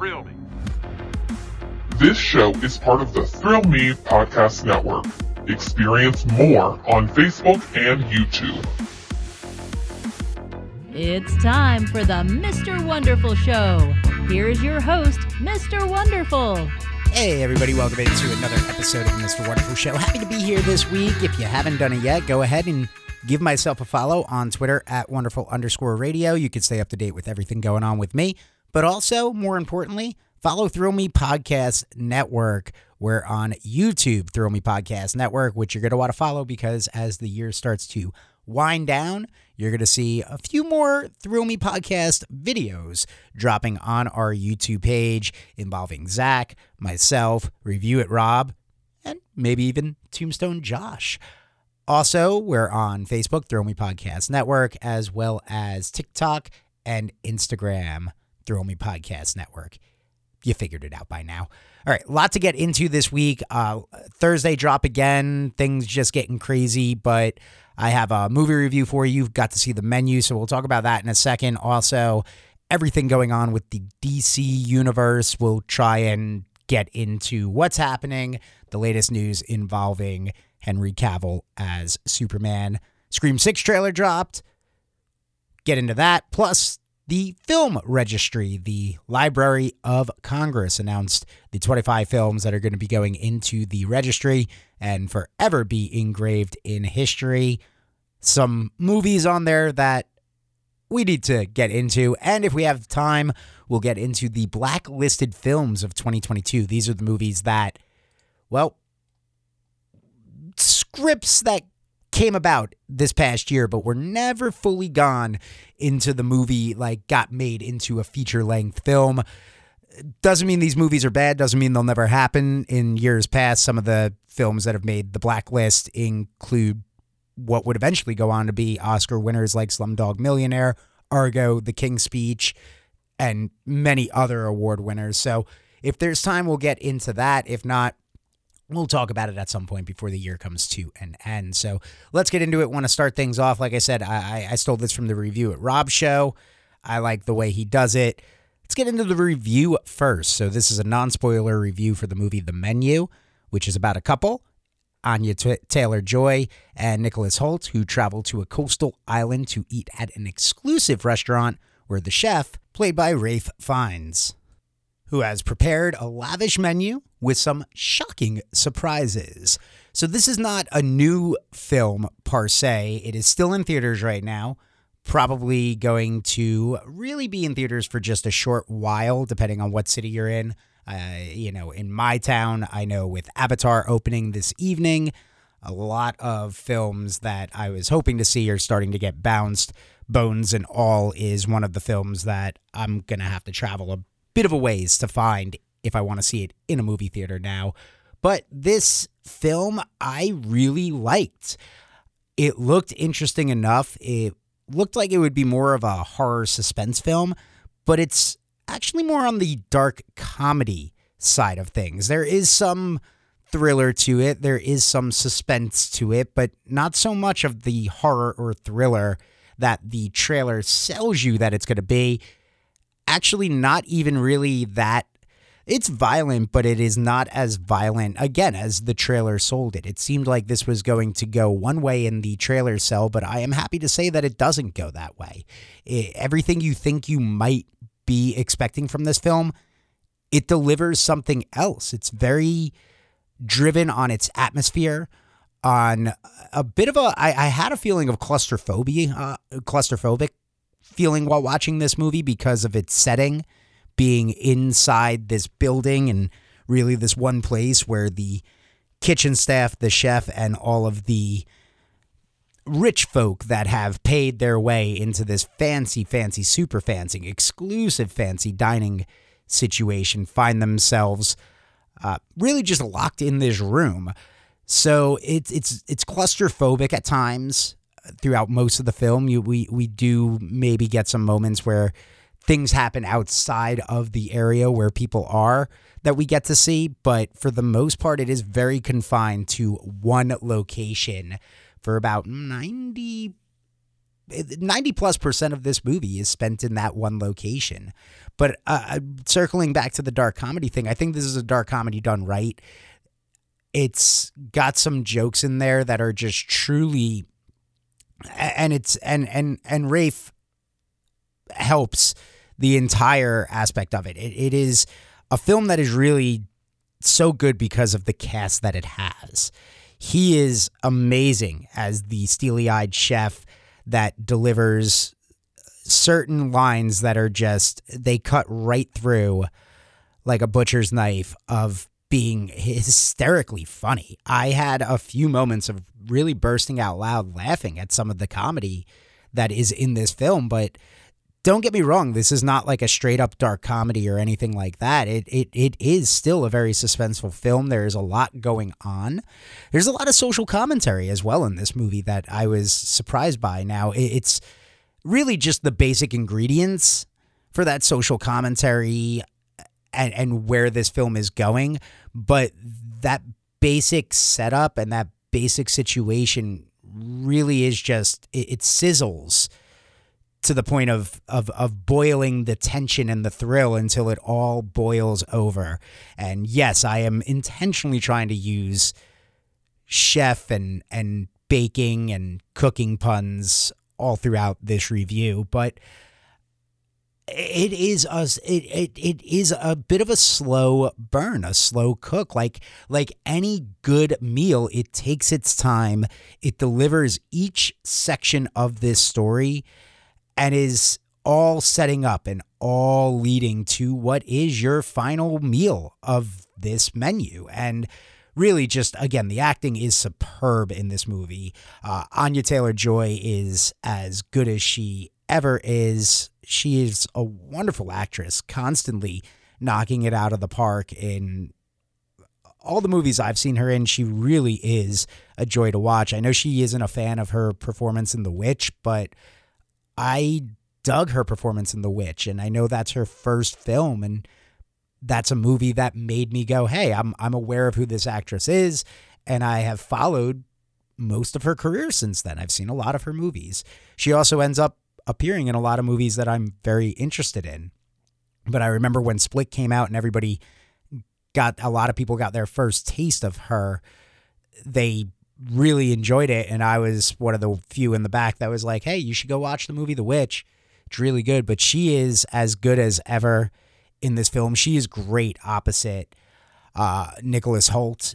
Thrill Me. This show is part of the Thrill Me Podcast Network. Experience more on Facebook and YouTube. It's time for the Mr. Wonderful Show. Here's your host, Mr. Wonderful. Hey, everybody, welcome into another episode of Mr. Wonderful Show. Happy to be here this week. If you haven't done it yet, go ahead and give myself a follow on Twitter at wonderful underscore radio. You can stay up to date with everything going on with me, but also, more importantly, follow Thrill Me Podcast Network. We're on YouTube, Thrill Me Podcast Network, which you're going to want to follow because as the year starts to wind down, you're going to see a few more Thrill Me podcast videos dropping on our YouTube page involving Zach, myself, Review It Rob, and maybe even Tombstone Josh. Also, we're on Facebook, Thrill Me Podcast Network, as well as TikTok and Instagram, Thrill Me Podcast Network. You figured it out by now. All right, lot to get into this week. Uh, Thursday drop again. Things just getting crazy, but I have a movie review for you. You've got to see the menu, so we'll talk about that in a second. Also, everything going on with the DC universe. We'll try and get into what's happening, the latest news involving Henry Cavill as Superman. Scream 6 trailer dropped. Get into that. Plus, the Film Registry, the Library of Congress, announced the 25 films that are going to be going into the registry and forever be engraved in history. Some movies on there that we need to get into. And if we have time, we'll get into the blacklisted films of 2022. These are the movies that, well, scripts that came about this past year, but were never fully gone into the movie, like got made into a feature length film. Doesn't mean these movies are bad, doesn't mean they'll never happen. In years past, some of the films that have made the blacklist include what would eventually go on to be Oscar winners like Slumdog Millionaire, Argo, The King's Speech, and many other award winners. So if there's time, we'll get into that. If not, we'll talk about it at some point before the year comes to an end. So let's get into it. Want to start things off. Like I said, I, I stole this from the Review It Rob Show. I like the way he does it. Let's get into the review first. So this is a non-spoiler review for the movie The Menu, which is about a couple, Anya T- Taylor Joy and Nicholas Hoult, who travel to a coastal island to eat at an exclusive restaurant where the chef, played by Ralph Fiennes, who has prepared a lavish menu with some shocking surprises. So, this is not a new film per se. It is still in theaters right now. Probably going to really be in theaters for just a short while, depending on what city you're in. Uh, you know, in my town, I know with Avatar opening this evening, a lot of films that I was hoping to see are starting to get bounced. Bones and All is one of the films that I'm going to have to travel a bit of a ways to find if I want to see it in a movie theater now. But this film I really liked. It looked interesting enough. It looked like it would be more of a horror suspense film, but it's actually more on the dark comedy side of things. There is some thriller to it, there is some suspense to it, but not so much of the horror or thriller that the trailer sells you that it's going to be. Actually, not even really that. It's violent, but it is not as violent, again, as the trailer sold it. It seemed like this was going to go one way in the trailer sell, but I am happy to say that it doesn't go that way. It, everything you think you might be expecting from this film, it delivers something else. It's very driven on its atmosphere, on a bit of a. I, I had a feeling of claustrophobia, uh, claustrophobic feeling while watching this movie because of its setting, being inside this building and really this one place where the kitchen staff, the chef, and all of the rich folk that have paid their way into this fancy, fancy, super fancy, exclusive fancy dining situation find themselves uh, really just locked in this room. So it's it's it's claustrophobic at times throughout most of the film. You we we do maybe get some moments where things happen outside of the area where people are that we get to see, but for the most part, it is very confined to one location for about 90 90 plus percent of this movie is spent in that one location. But uh, uh, circling back to the dark comedy thing, I think this is a dark comedy done right. It's got some jokes in there that are just truly, and it's and and and Ralph helps the entire aspect of it. It, it is a film that is really so good because of the cast that it has. He is amazing as the steely eyed chef that delivers certain lines that are just, they cut right through like a butcher's knife of being hysterically funny. I had a few moments of really bursting out loud laughing at some of the comedy that is in this film, but don't get me wrong, this is not like a straight up dark comedy or anything like that. It it it is still a very suspenseful film. There is a lot going on. There's a lot of social commentary as well in this movie that I was surprised by. Now it's really just the basic ingredients for that social commentary and and where this film is going, but that basic setup and that basic situation really is just it, it sizzles to the point of, of of boiling the tension and the thrill until it all boils over. And yes, I am intentionally trying to use chef and and baking and cooking puns all throughout this review, but it is a it, it it is a bit of a slow burn, a slow cook. Like like any good meal, it takes its time. It delivers each section of this story and is all setting up and all leading to what is your final meal of this menu. And really, just again, the acting is superb in this movie. Uh, Anya Taylor Joy is as good as she ever is. She is a wonderful actress, constantly knocking it out of the park in all the movies I've seen her in, she really is a joy to watch. I know she isn't a fan of her performance in The Witch, but I dug her performance in The Witch, and I know that's her first film, and that's a movie that made me go, "Hey, I'm I'm aware of who this actress is," and I have followed most of her career since then. I've seen a lot of her movies. She also ends up appearing in a lot of movies that I'm very interested in. But I remember when Split came out and everybody got a lot of people got their first taste of her, they really enjoyed it. And I was one of the few in the back that was like, hey, you should go watch the movie The Witch. It's really good. But she is as good as ever in this film. She is great opposite uh, Nicholas Hoult,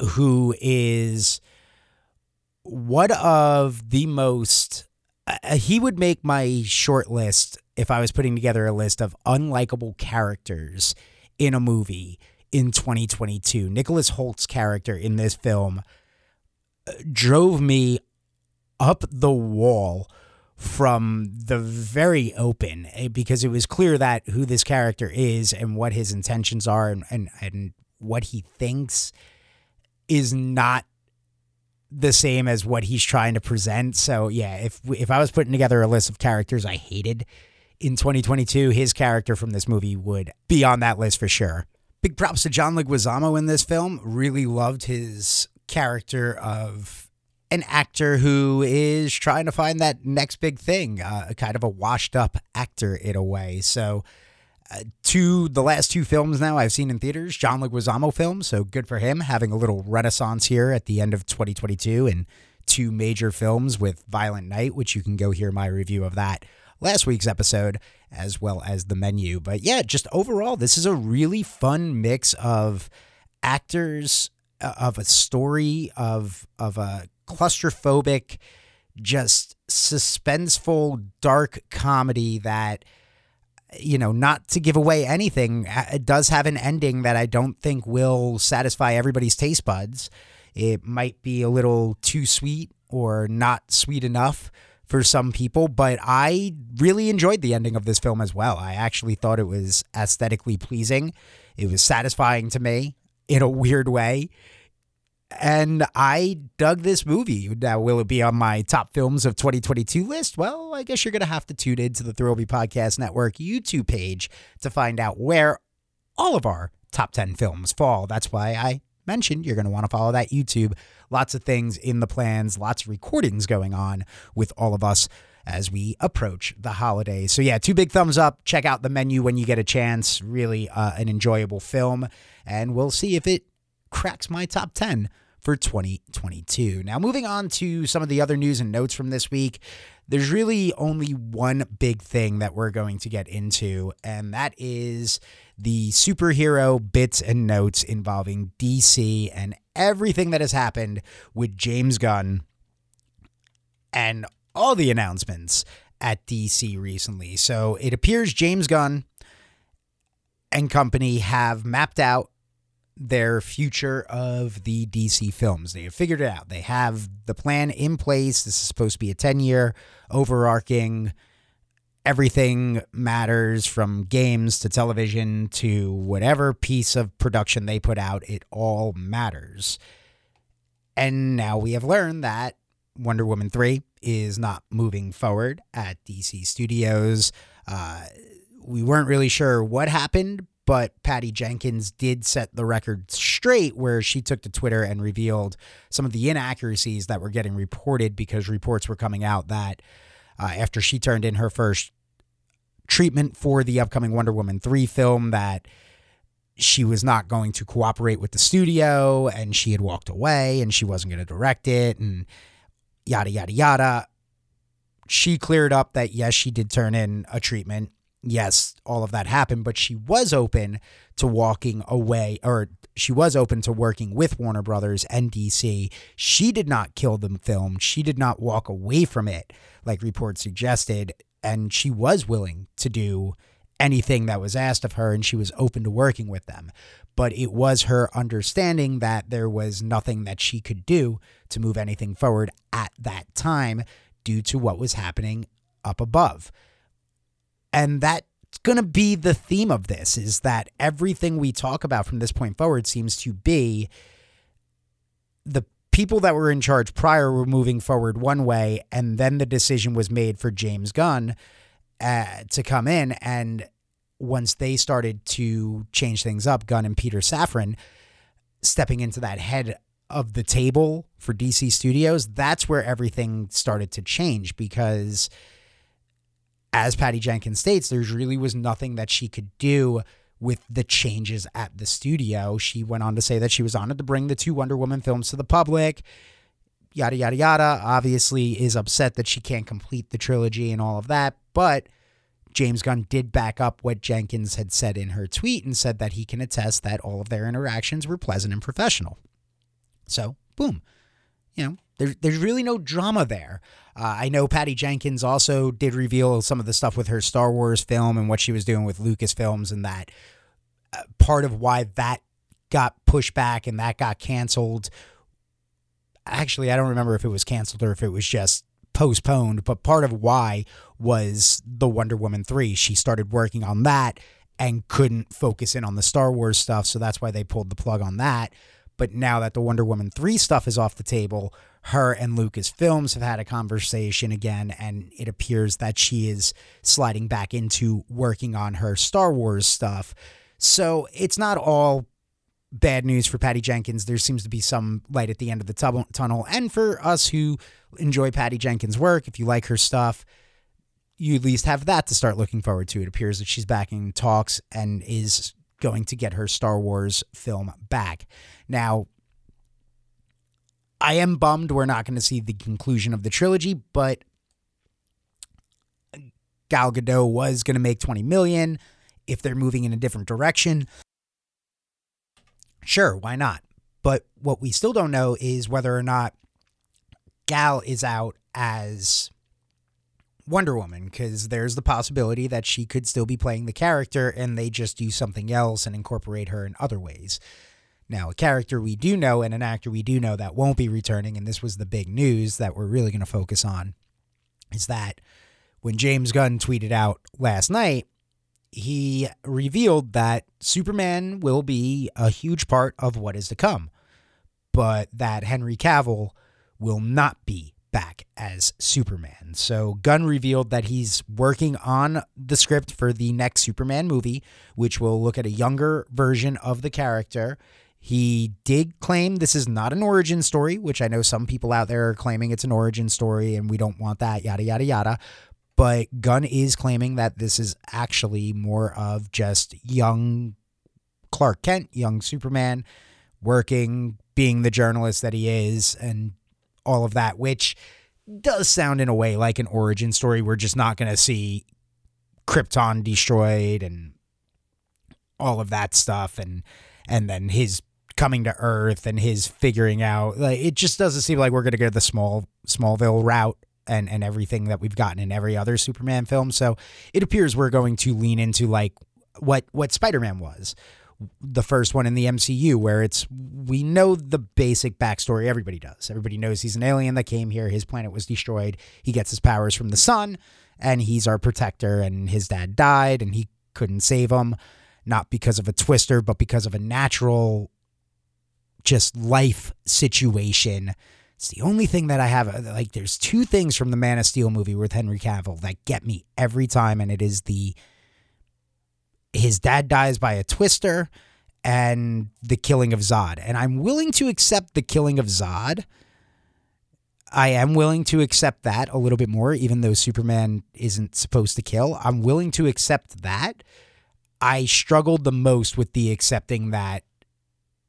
who is one of the most. Uh, he would make my short list if I was putting together a list of unlikable characters in a movie in 2022. Nicholas Holt's character in this film drove me up the wall from the very open eh, because it was clear that who this character is and what his intentions are and, and, and what he thinks is not the same as what he's trying to present. So yeah, if if I was putting together a list of characters I hated in 2022, his character from this movie would be on that list for sure. Big props to John Leguizamo in this film. Really loved his character of an actor who is trying to find that next big thing, uh, kind of a washed up actor in a way. So, uh, two the last two films now I've seen in theaters, John Leguizamo films. So good for him having a little renaissance here at the end of 2022 and two major films with Violent Night, which you can go hear my review of that last week's episode, as well as the menu. But yeah, just overall, this is a really fun mix of actors of a story of of a claustrophobic, just suspenseful, dark comedy that you know, not to give away anything, uh, it does have an ending that I don't think will satisfy everybody's taste buds. It might be a little too sweet or not sweet enough for some people, but I really enjoyed the ending of this film as well. I actually thought it was aesthetically pleasing. It was satisfying to me in a weird way and I dug this movie. Now, will it be on my top films of 2022 list? Well, I guess you're going to have to tune into the Thrill Me Podcast Network YouTube page to find out where all of our top 10 films fall. That's why I mentioned, you're going to want to follow that YouTube. Lots of things in the plans, lots of recordings going on with all of us as we approach the holidays. So, yeah, two big thumbs up. Check out the menu when you get a chance. Really uh, an enjoyable film. And we'll see if it cracks my top 10 for 2022. Now, moving on to some of the other news and notes from this week, there's really only one big thing that we're going to get into, and that is the superhero bits and notes involving DC and everything that has happened with James Gunn and all the announcements at DC recently. So it appears James Gunn and company have mapped out their future of the DC films. They have figured it out. They have the plan in place. This is supposed to be a 10 year overarching, everything matters from games to television to whatever piece of production they put out. It all matters. And now we have learned that Wonder Woman 3 is not moving forward at DC Studios. Uh, we weren't really sure what happened, but Patty Jenkins did set the record straight where she took to Twitter and revealed some of the inaccuracies that were getting reported because reports were coming out that uh, after she turned in her first treatment for the upcoming Wonder Woman 3 film that she was not going to cooperate with the studio and she had walked away and she wasn't going to direct it and yada, yada, yada. She cleared up that, yes, she did turn in a treatment. Yes, all of that happened, but she was open to walking away, or she was open to working with Warner Brothers and DC. She did not kill the film. She did not walk away from it, like reports suggested. And she was willing to do anything that was asked of her, and she was open to working with them but it was her understanding that there was nothing that she could do to move anything forward at that time due to what was happening up above. And that's going to be the theme of this is that everything we talk about from this point forward seems to be the people that were in charge prior were moving forward one way and then the decision was made for James Gunn uh, to come in. And once they started to change things up, Gunn and Peter Safran stepping into that head of the table for DC Studios, that's where everything started to change because as Patty Jenkins states, there really was nothing that she could do with the changes at the studio. She went on to say that she was honored to bring the two Wonder Woman films to the public. Yada, yada, yada. Obviously, is upset that she can't complete the trilogy and all of that. But James Gunn did back up what Jenkins had said in her tweet and said that he can attest that all of their interactions were pleasant and professional. So, boom. You know, there, there's really no drama there. Uh, I know Patty Jenkins also did reveal some of the stuff with her Star Wars film and what she was doing with Lucasfilms, and that uh, part of why that got pushed back and that got canceled. Actually, I don't remember if it was canceled or if it was just postponed, but part of why was the Wonder Woman 3. She started working on that and couldn't focus in on the Star Wars stuff, so that's why they pulled the plug on that. But now that the Wonder Woman 3 stuff is off the table, her and Lucasfilms have had a conversation again, and it appears that she is sliding back into working on her Star Wars stuff. So it's not all bad news for Patty Jenkins. There seems to be some light at the end of the tub- tunnel. And for us who enjoy Patty Jenkins' work, if you like her stuff, you at least have that to start looking forward to. It appears that she's backing talks and is going to get her Star Wars film back. Now, I am bummed we're not going to see the conclusion of the trilogy, but Gal Gadot was going to make 20 million if they're moving in a different direction. Sure, why not? But what we still don't know is whether or not Gal is out as Wonder Woman, because there's the possibility that she could still be playing the character and they just do something else and incorporate her in other ways. Now, a character we do know and an actor we do know that won't be returning, and this was the big news that we're really going to focus on, is that when James Gunn tweeted out last night he revealed that Superman will be a huge part of what is to come, but that Henry Cavill will not be back as Superman. So Gunn revealed that he's working on the script for the next Superman movie, which will look at a younger version of the character. He did claim this is not an origin story, which I know some people out there are claiming it's an origin story and we don't want that, yada, yada, yada. But Gunn is claiming that this is actually more of just young Clark Kent, young Superman, working, being the journalist that he is, and all of that, which does sound in a way like an origin story. We're just not going to see Krypton destroyed and all of that stuff, and and then his coming to Earth and his figuring out. Like it just doesn't seem like we're going to go the small Smallville route and and everything that we've gotten in every other Superman film. So it appears we're going to lean into like what what Spider-Man was, the first one in the MCU, where it's we know the basic backstory. Everybody does. Everybody knows he's an alien that came here. His planet was destroyed. He gets his powers from the sun, and he's our protector. And his dad died, and he couldn't save him, not because of a twister, but because of a natural, just life situation. It's the only thing that I have. Uh, like, there's two things from the Man of Steel movie with Henry Cavill that get me every time, and it is the his dad dies by a twister and the killing of Zod. And I'm willing to accept the killing of Zod. I am willing to accept that a little bit more, even though Superman isn't supposed to kill. I'm willing to accept that. I struggled the most with the accepting that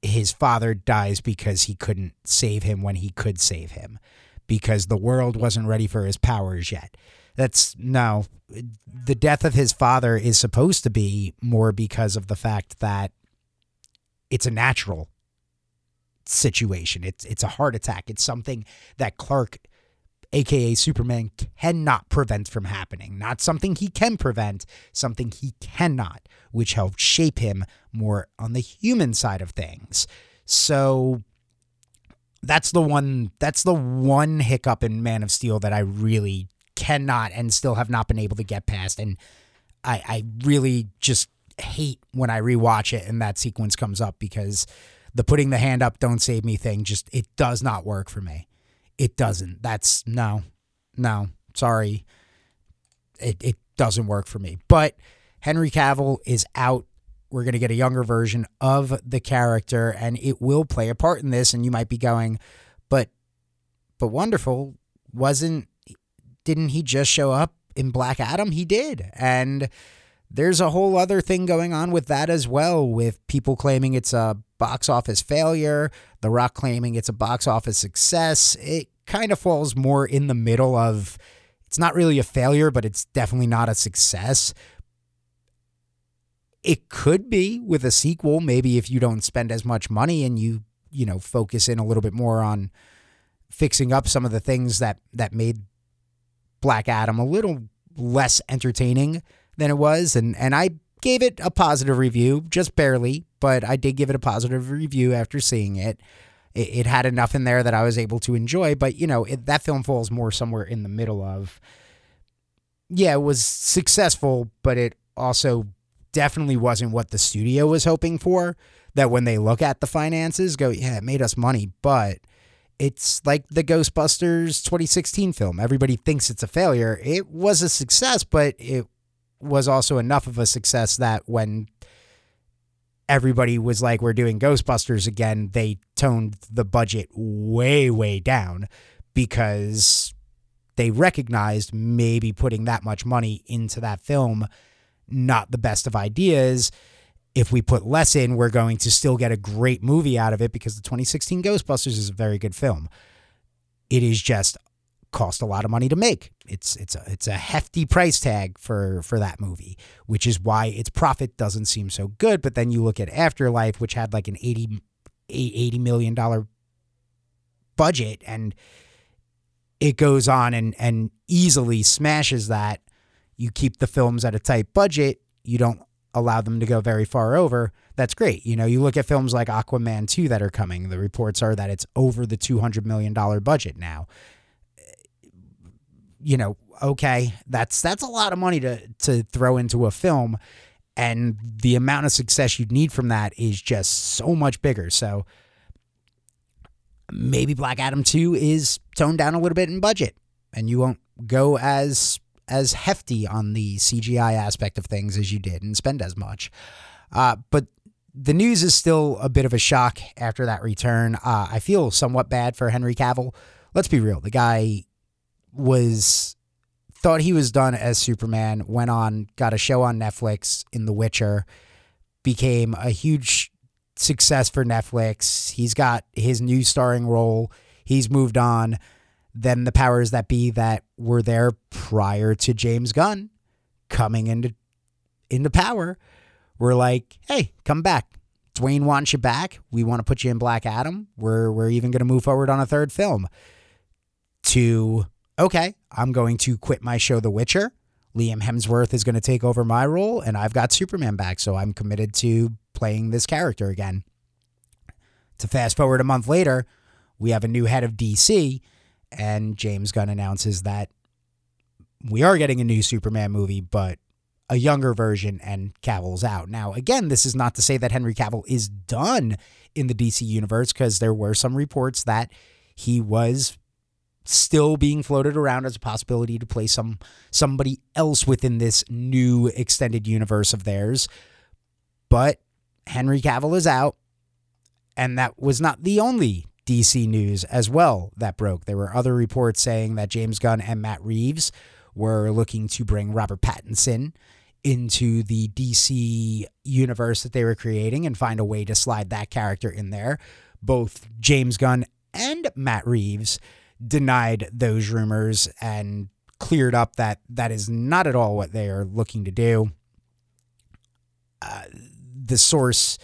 his father dies because he couldn't save him when he could save him, because the world wasn't ready for his powers yet. That's no, the death of his father is supposed to be more because of the fact that it's a natural situation. It's it's a heart attack. It's something that Clark aka Superman cannot prevent from happening. Not something he can prevent, something he cannot, which helped shape him more on the human side of things. So that's the one that's the one hiccup in Man of Steel that I really cannot and still have not been able to get past. And I, I really just hate when I rewatch it and that sequence comes up because the putting the hand up, don't save me thing just, it does not work for me. It doesn't. That's no, no, sorry. It, it doesn't work for me. But Henry Cavill is out. We're going to get a younger version of the character and it will play a part in this. And you might be going, but, but wonderful wasn't didn't he just show up in Black Adam? He did. And there's a whole other thing going on with that as well, with people claiming it's a box office failure, The Rock claiming it's a box office success. It kind of falls more in the middle of it's not really a failure, but it's definitely not a success. It could be with a sequel, maybe if you don't spend as much money and you, you know, focus in a little bit more on fixing up some of the things that that made Black Adam a little less entertaining than it was, and and I gave it a positive review, just barely, but I did give it a positive review after seeing it. It, it had enough in there that I was able to enjoy, but you know it, that film falls more somewhere in the middle of. Yeah, it was successful, but it also definitely wasn't what the studio was hoping for. That when they look at the finances, go, yeah, it made us money, but it's like the Ghostbusters 2016 film. Everybody thinks it's a failure. It was a success, but it was also enough of a success that when everybody was like, we're doing Ghostbusters again, they toned the budget way, way down because they recognized maybe putting that much money into that film, not the best of ideas if we put less in, we're going to still get a great movie out of it because the 2016 Ghostbusters is a very good film. It is just cost a lot of money to make. It's it's a it's a hefty price tag for for that movie, which is why its profit doesn't seem so good. But then you look at Afterlife, which had like an 80, 80 million dollar budget, and it goes on and and easily smashes that. You keep the films at a tight budget. You don't allow them to go very far over, that's great. You know, you look at films like Aquaman 2 that are coming, the reports are that it's over the $200 million budget now. Eh, you know, okay, that's that's a lot of money to to throw into a film and the amount of success you'd need from that is just so much bigger. So maybe Black Adam 2 is toned down a little bit in budget and you won't go as as hefty on the CGI aspect of things as you did and spend as much. Uh, but the news is still a bit of a shock after that return. Uh, I feel somewhat bad for Henry Cavill. Let's be real. The guy was thought he was done as Superman, went on, got a show on Netflix in The Witcher, became a huge success for Netflix. He's got his new starring role. He's moved on. Then the powers that be that were there prior to James Gunn coming into into power were like, "Hey, come back. Dwayne wants you back. We want to put you in Black Adam. We're we're even going to move forward on a third film." To okay, I'm going to quit my show The Witcher. Liam Hemsworth is going to take over my role and I've got Superman back, so I'm committed to playing this character again. To fast forward a month later, we have a new head of DC and James Gunn announces that we are getting a new Superman movie, but a younger version and Cavill's out. Now, again, this is not to say that Henry Cavill is done in the DC universe because there were some reports that he was still being floated around as a possibility to play some somebody else within this new extended universe of theirs. But Henry Cavill is out, and that was not the only DC news as well that broke. There were other reports saying that James Gunn and Matt Reeves were looking to bring Robert Pattinson into the DC universe that they were creating and find a way to slide that character in there. Both James Gunn and Matt Reeves denied those rumors and cleared up that that is not at all what they are looking to do. Uh, the source,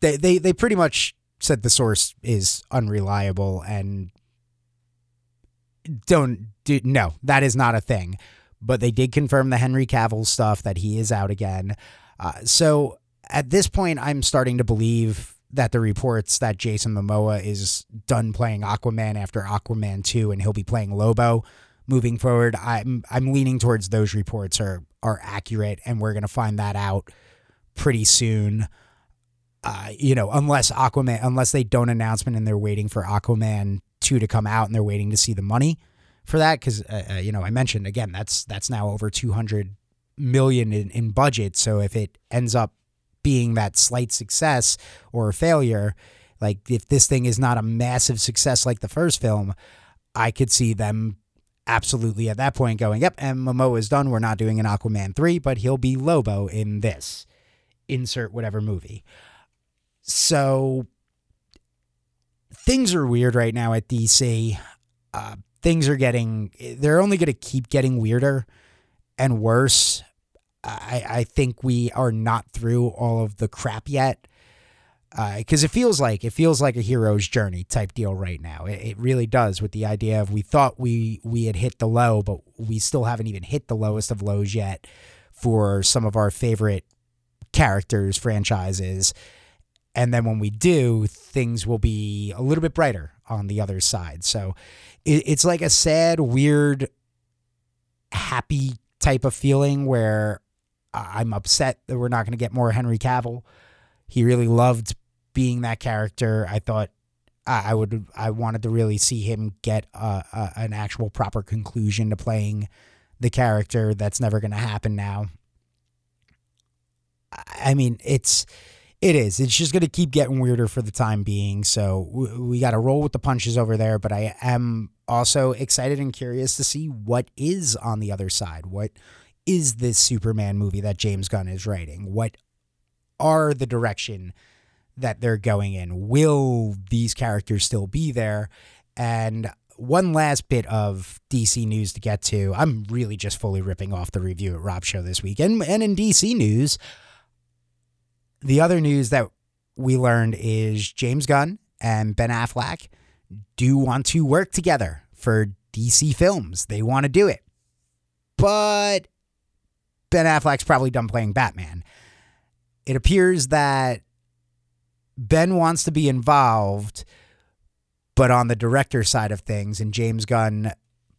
they, they, they pretty much said the source is unreliable and don't do no that is not a thing. But they did confirm the henry cavill stuff that he is out again. Uh, so at this point i'm starting to believe that the reports that jason momoa is done playing aquaman after aquaman 2 and he'll be playing lobo moving forward. I'm i'm leaning towards those reports are are accurate and we're going to find that out pretty soon uh, you know, unless Aquaman, unless they don't announcement and they're waiting for Aquaman two to come out and they're waiting to see the money for that because uh, uh, you know I mentioned again that's that's now over two hundred million in, in budget. So if it ends up being that slight success or a failure, like if this thing is not a massive success like the first film, I could see them absolutely at that point going, "Yep, and Momoa is done. We're not doing an Aquaman three, but he'll be Lobo in this." Insert whatever movie. So things are weird right now at DC. Uh, things are getting, they're only going to keep getting weirder and worse. I, I think we are not through all of the crap yet. Because uh, it feels like it feels like a hero's journey type deal right now. It, it really does. With the idea of we thought we we had hit the low, but we still haven't even hit the lowest of lows yet for some of our favorite characters, franchises, and then when we do, things will be a little bit brighter on the other side. So it, it's like a sad, weird, happy type of feeling where I'm upset that we're not going to get more Henry Cavill. He really loved being that character. I thought I would, I wanted to really see him get a, a, an actual proper conclusion to playing the character. That's never going to happen now. I mean, it's it is. It's just going to keep getting weirder for the time being. So we, we got to roll with the punches over there. But I am also excited and curious to see what is on the other side. What is this Superman movie that James Gunn is writing? What are the direction that they're going in? Will these characters still be there? And one last bit of DC news to get to. I'm really just fully ripping off the Review It Rob Show this week. And, and in DC news, the other news that we learned is James Gunn and Ben Affleck do want to work together for DC films. They want to do it. But Ben Affleck's probably done playing Batman. It appears that Ben wants to be involved, but on the director side of things, and James Gunn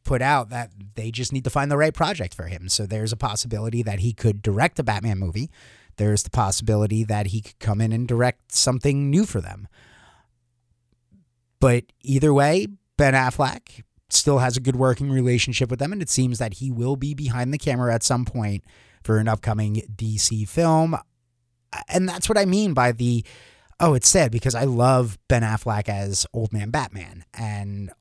put out that they just need to find the right project for him. So there's a possibility that he could direct a Batman movie there's the possibility that he could come in and direct something new for them. But either way, Ben Affleck still has a good working relationship with them, and it seems that he will be behind the camera at some point for an upcoming DC film. And that's what I mean by the oh, it's sad because I love Ben Affleck as Old Man Batman, and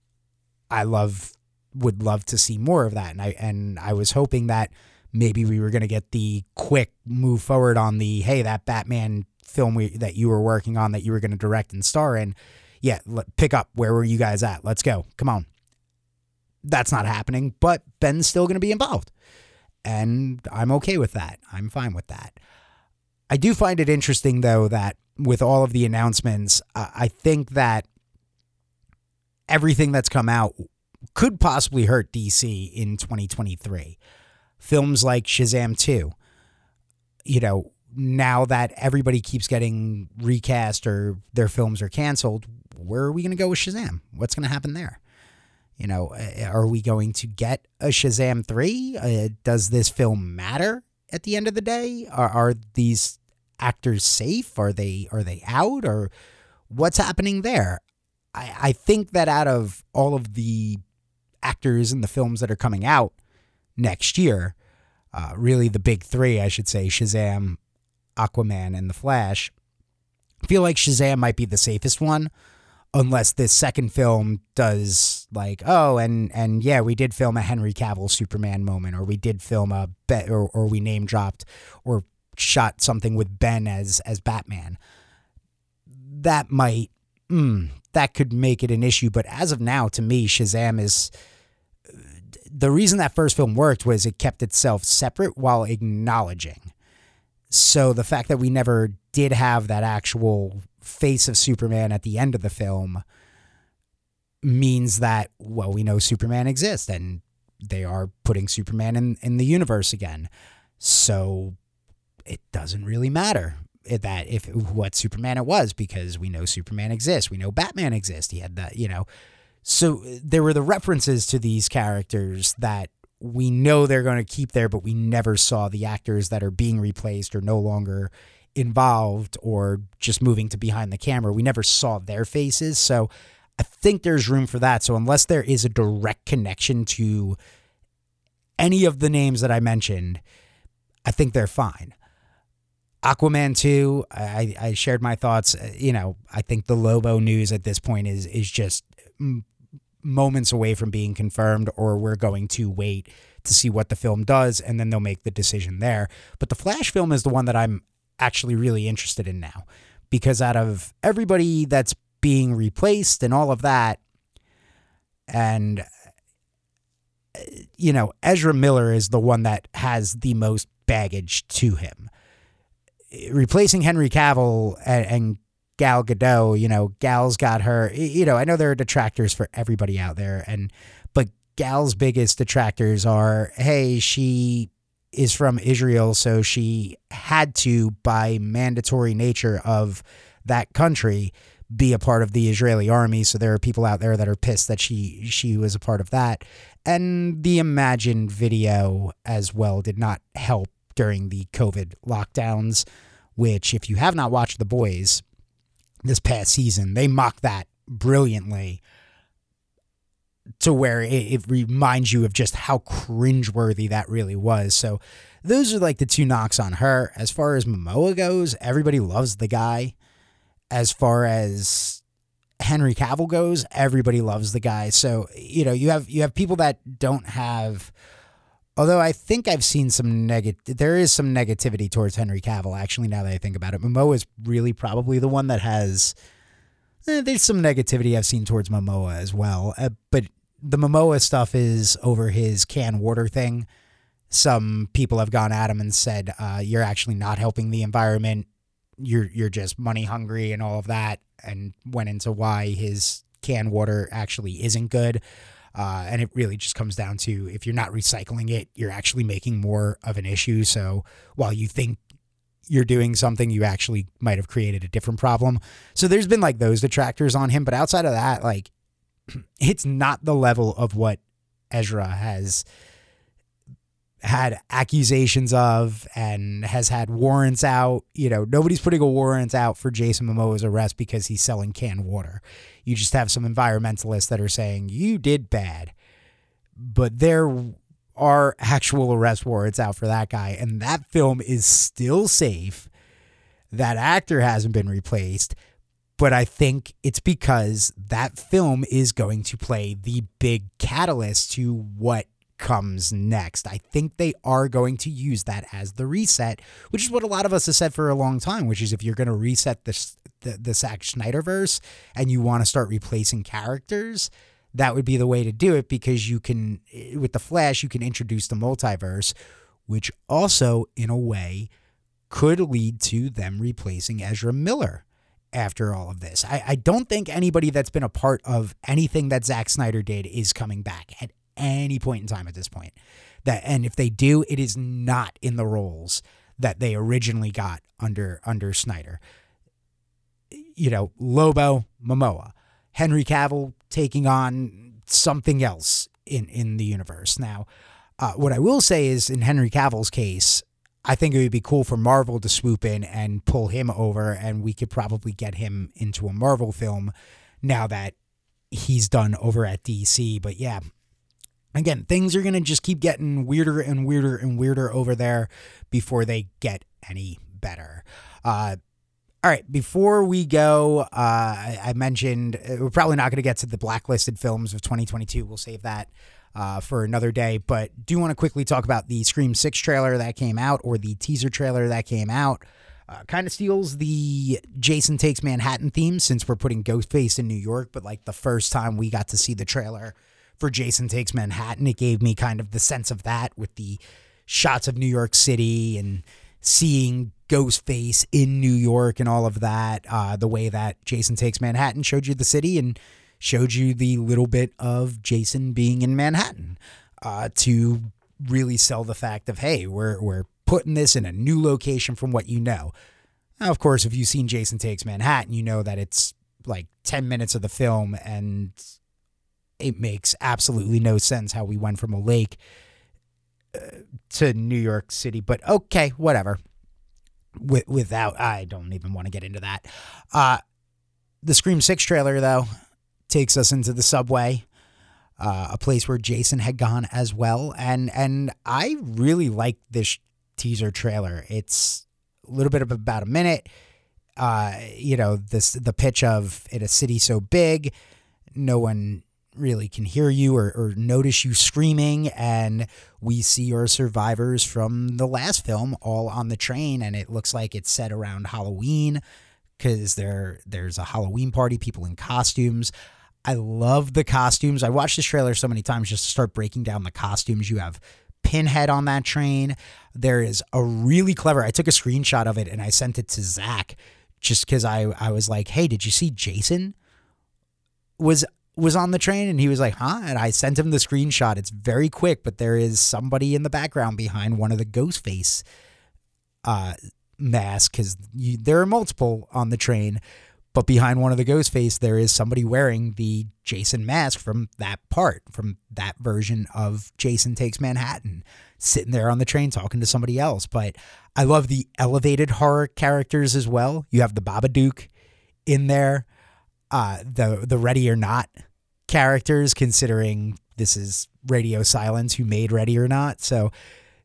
I love would love to see more of that. And I and I was hoping that maybe we were going to get the quick move forward on the hey that Batman film we, that you were working on that you were going to direct and star in. Yeah, pick up. Where were you guys at? Let's go. Come on. That's not happening, but Ben's still going to be involved. And I'm okay with that. I'm fine with that. I do find it interesting, though, that with all of the announcements, uh, I think that everything that's come out could possibly hurt DC in 2023. Films like Shazam 2, you know, now that everybody keeps getting recast or their films are canceled, where are we going to go with Shazam? What's going to happen there? You know, are we going to get a Shazam 3? Uh, does this film matter at the end of the day? Are, are these actors safe? Are they are they out or what's happening there? I, I think that out of all of the actors in the films that are coming out next year, uh, really the big three, I should say, Shazam, Aquaman, and The Flash, I feel like Shazam might be the safest one, unless this second film does like, oh, and and yeah, we did film a Henry Cavill Superman moment, or we did film a bet, or or we name dropped, or shot something with Ben as as Batman. That might mm, that could make it an issue, but as of now, to me, Shazam is the reason that first film worked was it kept itself separate while acknowledging. So the fact that we never did have that actual face of Superman at the end of the film means that well we know Superman exists and they are putting Superman in in the universe again. So it doesn't really matter that if what Superman it was because we know Superman exists, we know Batman exists. He had that, you know. So there were the references to these characters that we know they're going to keep there, but we never saw the actors that are being replaced or no longer involved or just moving to behind the camera. We never saw their faces. So I think there's room for that. So unless there is a direct connection to any of the names that I mentioned, I think they're fine. Aquaman 2, I, I shared my thoughts. Uh, you know, I think the Lobo news at this point is is just moments away from being confirmed, or we're going to wait to see what the film does, and then they'll make the decision there. But the Flash film is the one that I'm actually really interested in now, because out of everybody that's being replaced and all of that, and you know, Ezra Miller is the one that has the most baggage to him replacing Henry Cavill and, and Gal Gadot, you know, Gal's got her, you know, I know there are detractors for everybody out there and but Gal's biggest detractors are, hey, she is from Israel, so she had to by mandatory nature of that country be a part of the Israeli army. So there are people out there that are pissed that she she was a part of that. And the Imagine video as well did not help during the COVID lockdowns, which, if you have not watched The Boys this past season, they mock that brilliantly to where it, it, reminds you of just how cringeworthy that really was. So those are like the two knocks on her. As far as Momoa goes, everybody loves the guy. As far as Henry Cavill goes, everybody loves the guy. So, you know, you have you have people that don't have Although I think I've seen some negative, there is some negativity towards Henry Cavill. Actually, now that I think about it, Momoa is really probably the one that has. Eh, there's some negativity I've seen towards Momoa as well, uh, but the Momoa stuff is over his can water thing. Some people have gone at him and said, uh, "You're actually not helping the environment. You're you're just money hungry and all of that," and went into why his can water actually isn't good. Uh, and it really just comes down to if you're not recycling it, you're actually making more of an issue. So while you think you're doing something, you actually might have created a different problem. So there's been like those detractors on him. But outside of that, like it's not the level of what Ezra has had accusations of and has had warrants out. You know, nobody's putting a warrant out for Jason Momoa's arrest because he's selling canned water. You just have some environmentalists that are saying you did bad. But there are actual arrest warrants out for that guy and that film is still safe. that actor hasn't been replaced, but I think it's because that film is going to play the big catalyst to what comes next. I think they are going to use that as the reset, which is what a lot of us have said for a long time, which is if you're going to reset this the, the Zack Snyderverse and you want to start replacing characters, that would be the way to do it because you can eh, with the Flash you can introduce the multiverse, which also in a way could lead to them replacing Ezra Miller after all of this. I, I don't think anybody that's been a part of anything that Zack Snyder did is coming back at any point in time at this point. That and if they do, it is not in the roles that they originally got under under Snyder. You know, Lobo, Momoa, Henry Cavill taking on something else in in the universe. Now, uh, what I will say is, in Henry Cavill's case, I think it would be cool for Marvel to swoop in and pull him over, and we could probably get him into a Marvel film now that he's done over at DC. But yeah, again, things are going to just keep getting weirder and weirder and weirder over there before they get any better. Uh, all right, before we go, uh, I mentioned uh, we're probably not going to get to the blacklisted films of 2022. We'll save that uh, for another day. But do want to quickly talk about the Scream 6 trailer that came out or the teaser trailer that came out. Uh, kind of steals the Jason Takes Manhattan theme since we're putting Ghostface in New York. But like the first time we got to see the trailer for Jason Takes Manhattan, it gave me kind of the sense of that with the shots of New York City and seeing Ghostface in New York and all of that. Uh, the way that Jason Takes Manhattan showed you the city and showed you the little bit of Jason being in Manhattan uh, to really sell the fact of hey, we're we're putting this in a new location from what you know. Now, of course, if you've seen Jason Takes Manhattan, you know that it's like 10 minutes of the film and it makes absolutely no sense how we went from a lake uh, to New York City. But okay, whatever. With, without, I don't even want to get into that. Uh, the Scream 6 trailer, though, takes us into the subway, uh, a place where Jason had gone as well. And and I really like this teaser trailer. It's a little bit of about a minute. Uh, you know, this the pitch of in a city so big, no one really can hear you or, or notice you screaming and we see our survivors from the last film all on the train and it looks like it's set around halloween because there there's a halloween party people in costumes I love the costumes. I watched this trailer so many times just to start breaking down the costumes. You have Pinhead on that train. There is a really clever. I took a screenshot of it and I sent it to Zach just because I I was like, hey, did you see Jason was was on the train? And he was like, huh? And I sent him the screenshot. It's very quick, but there is somebody in the background behind one of the ghost face uh, masks because there are multiple on the train. But behind one of the ghost face, there is somebody wearing the Jason mask from that part, from that version of Jason Takes Manhattan, sitting there on the train talking to somebody else. But I love the elevated horror characters as well. You have the Babadook in there, uh, the the Ready or Not characters, considering this is Radio Silence who made Ready or Not. So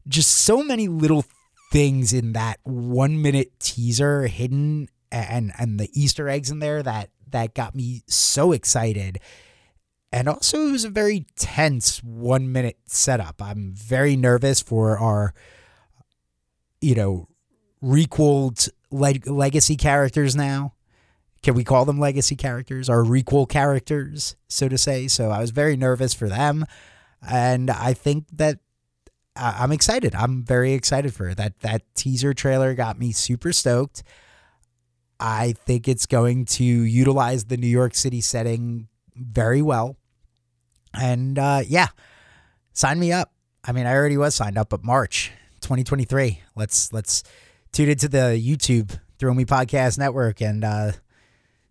just so many little things in that one minute teaser hidden and and the Easter eggs in there that that got me so excited. And also, it was a very tense one minute setup. I'm very nervous for our, you know, requeled leg- legacy characters now. Can we call them legacy characters? Our requel characters, so to say. So I was very nervous for them. And I think that I'm excited. I'm very excited for it. that. That teaser trailer got me super stoked. I think it's going to utilize the New York City setting very well. And uh, yeah, sign me up. I mean, I already was signed up, but March 2023. Let's let's tune into the YouTube Thrill Me Podcast Network and uh,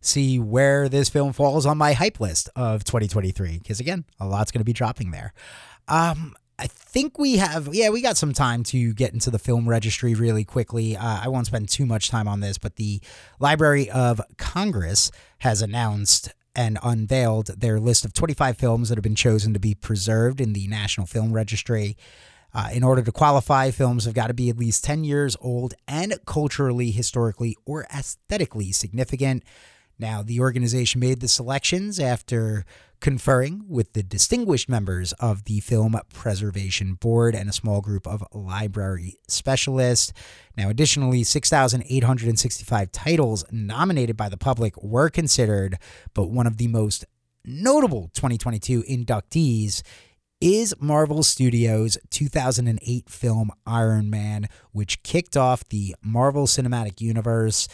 see where this film falls on my hype list of 2023. Because again, a lot's going to be dropping there. Um, I think we have, yeah, we got some time to get into the film registry really quickly. Uh, I won't spend too much time on this, but the Library of Congress has announced and unveiled their list of 25 films that have been chosen to be preserved in the National Film Registry. Uh, in order to qualify, films have got to be at least 10 years old and culturally, historically, or aesthetically significant. Now, the organization made the selections after conferring with the distinguished members of the Film Preservation Board and a small group of library specialists. Now, additionally, 6,865 titles nominated by the public were considered, but one of the most notable 2022 inductees is Marvel Studios' 2008 film Iron Man, which kicked off the Marvel Cinematic Universe,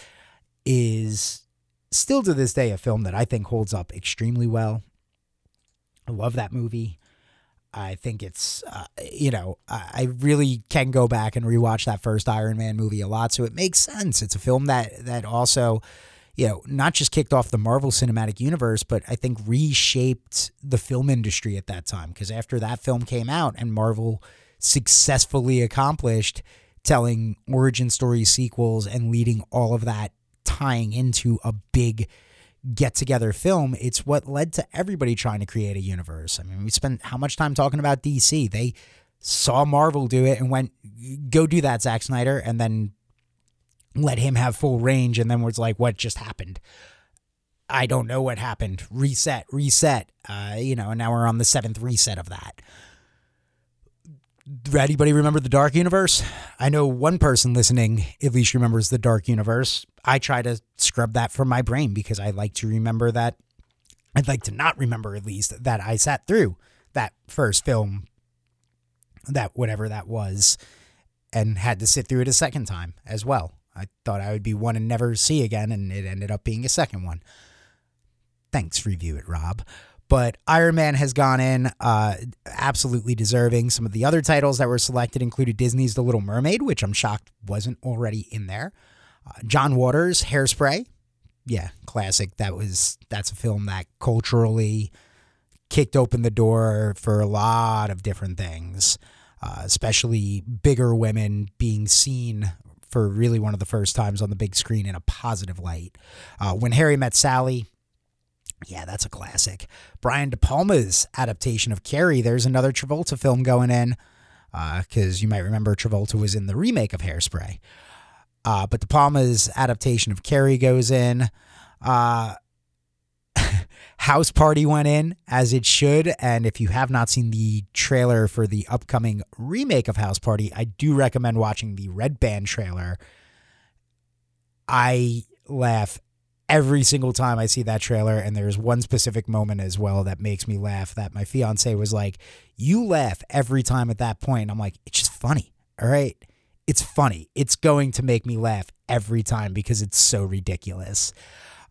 is still to this day a film that I think holds up extremely well. I love that movie. I think it's, uh, you know, I really can go back and rewatch that first Iron Man movie a lot, so it makes sense. It's a film that that also you know, not just kicked off the Marvel Cinematic Universe, but I think reshaped the film industry at that time. Because after that film came out and Marvel successfully accomplished telling origin story sequels and leading all of that tying into a big get together film, it's what led to everybody trying to create a universe. I mean, we spent how much time talking about DC? They saw Marvel do it and went, go do that, Zack Snyder. And then let him have full range and then was like what just happened i don't know what happened reset reset uh, you know and now we're on the seventh reset of that anybody remember the dark universe i know one person listening at least remembers the dark universe i try to scrub that from my brain because i like to remember that i'd like to not remember at least that i sat through that first film that whatever that was and had to sit through it a second time as well I thought I would be one and never see again, and it ended up being a second one. Thanks, Review It Rob. But Iron Man has gone in, uh, absolutely deserving. Some of the other titles that were selected included Disney's The Little Mermaid, which I'm shocked wasn't already in there. John Waters' Hairspray, yeah, classic. That was that's a film that culturally kicked open the door for a lot of different things, uh, especially bigger women being seen for really one of the first times on the big screen in a positive light. Uh, when Harry Met Sally, yeah, that's a classic. Brian De Palma's adaptation of Carrie, there's another Travolta film going in, because uh, you might remember Travolta was in the remake of Hairspray. Uh, but De Palma's adaptation of Carrie goes in. Uh, House Party went in as it should. And if you have not seen the trailer for the upcoming remake of House Party, I do recommend watching the Red Band trailer. I laugh every single time I see that trailer. And there's one specific moment as well that makes me laugh that my fiance was like, You laugh every time at that point. And I'm like, It's just funny. All right. It's funny. It's going to make me laugh every time because it's so ridiculous.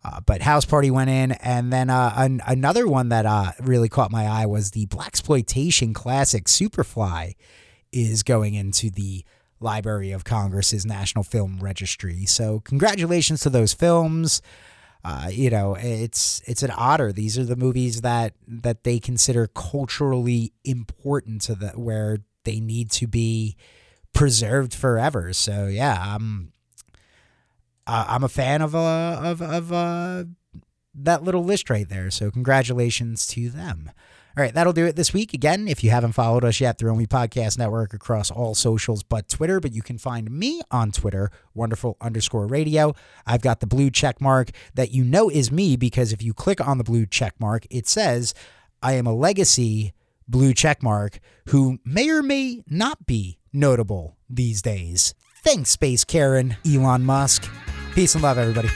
Uh, but House Party went in, and then uh, an, another one that uh, really caught my eye was the blaxploitation classic Superfly is going into the Library of Congress's National Film Registry. So congratulations to those films. Uh, you know, it's it's an honor. These are the movies that that they consider culturally important to the where they need to be preserved forever. So yeah, I'm uh, I'm a fan of uh, of of uh, that little list right there. So congratulations to them. All right, that'll do it this week. Again, if you haven't followed us yet, the Only Podcast Network across all socials but Twitter, but you can find me on Twitter, wonderful underscore radio. I've got the blue check mark that you know is me because if you click on the blue check mark, it says I am a legacy blue check mark who may or may not be notable these days. Thanks, Space Karen, Elon Musk. Peace and love, everybody.